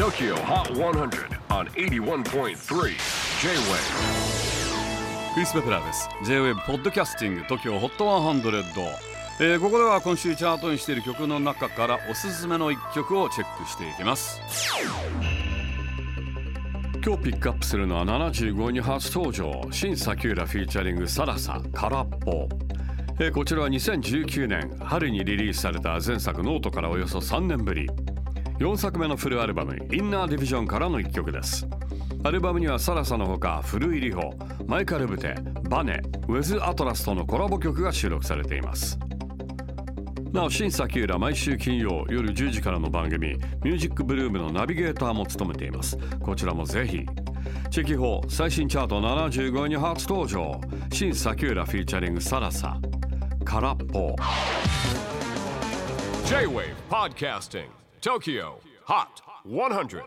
TOKYO HOT 100 on 81.3 J-WAVE クリス・ペプラーです。J-WAVE ポッドキャスティング TOKYO HOT 100、えーここでは今週チャートにしている曲の中からおすすめの一曲をチェックしていきます。今日ピックアップするのは75位に初登場。 SHIN SAKIURA featuring さらさ空っぽえーこちらは2019年春にリリースされた前作ノートからおよそ3年ぶり。4作目のフルアルバム「インナーディビジョン」からの一曲です。アルバムにはサラサのほか古井里穂マイカル・ブテバネウェズ・アトラスとのコラボ曲が収録されています。なお新崎浦毎週金曜夜10時からの番組「ミュージックブルーム」のナビゲーターも務めています。こちらもぜひチェキホー最新チャート75位に初登場。新崎浦フィーチャリングサラサ空っぽ J-WAVE PODCASTING TOKYO HOT 100